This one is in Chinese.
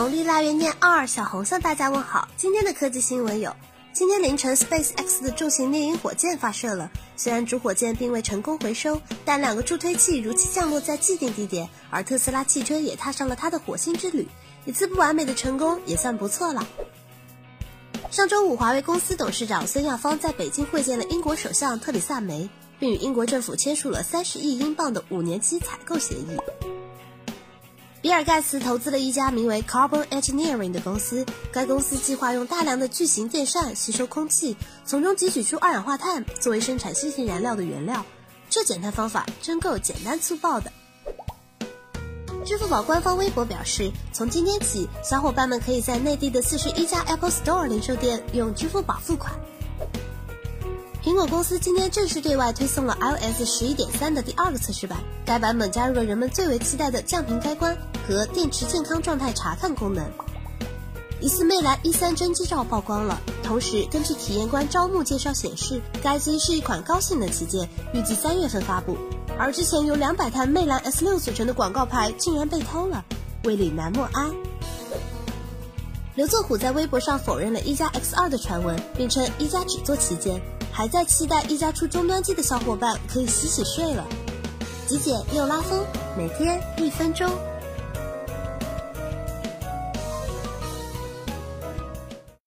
农历腊月廿二，小红向大家问好。今天的科技新闻有：今天凌晨，SpaceX 的重型猎鹰火箭发射了。虽然主火箭并未成功回收，但两个助推器如期降落在既定地点，而特斯拉汽车也踏上了它的火星之旅。一次不完美的成功也算不错了。上周五，华为公司董事长孙亚芳在北京会见了英国首相特里萨梅，并与英国政府签署了三十亿英镑的五年期采购协议。比尔·盖茨投资了一家名为 Carbon Engineering 的公司，该公司计划用大量的巨型电扇吸收空气，从中汲取出二氧化碳作为生产新型燃料的原料。这减碳方法真够简单粗暴的。支付宝官方微博表示，从今天起，小伙伴们可以在内地的四十一家 Apple Store 零售店用支付宝付款。苹果公司今天正式对外推送了 iOS 十一点三的第二个测试版，该版本加入了人们最为期待的降频开关和电池健康状态查看功能。疑似魅蓝 E 三真机照曝光了，同时根据体验官招募介绍显示，该机是一款高性能旗舰，预计三月份发布。而之前由两百台魅蓝 S 六组成的广告牌竟然被偷了，为岭南默哀。刘作虎在微博上否认了一加 X 二的传闻，并称一加只做旗舰。还在期待一加出终端机的小伙伴可以洗洗睡了。极简又拉风，每天一分钟。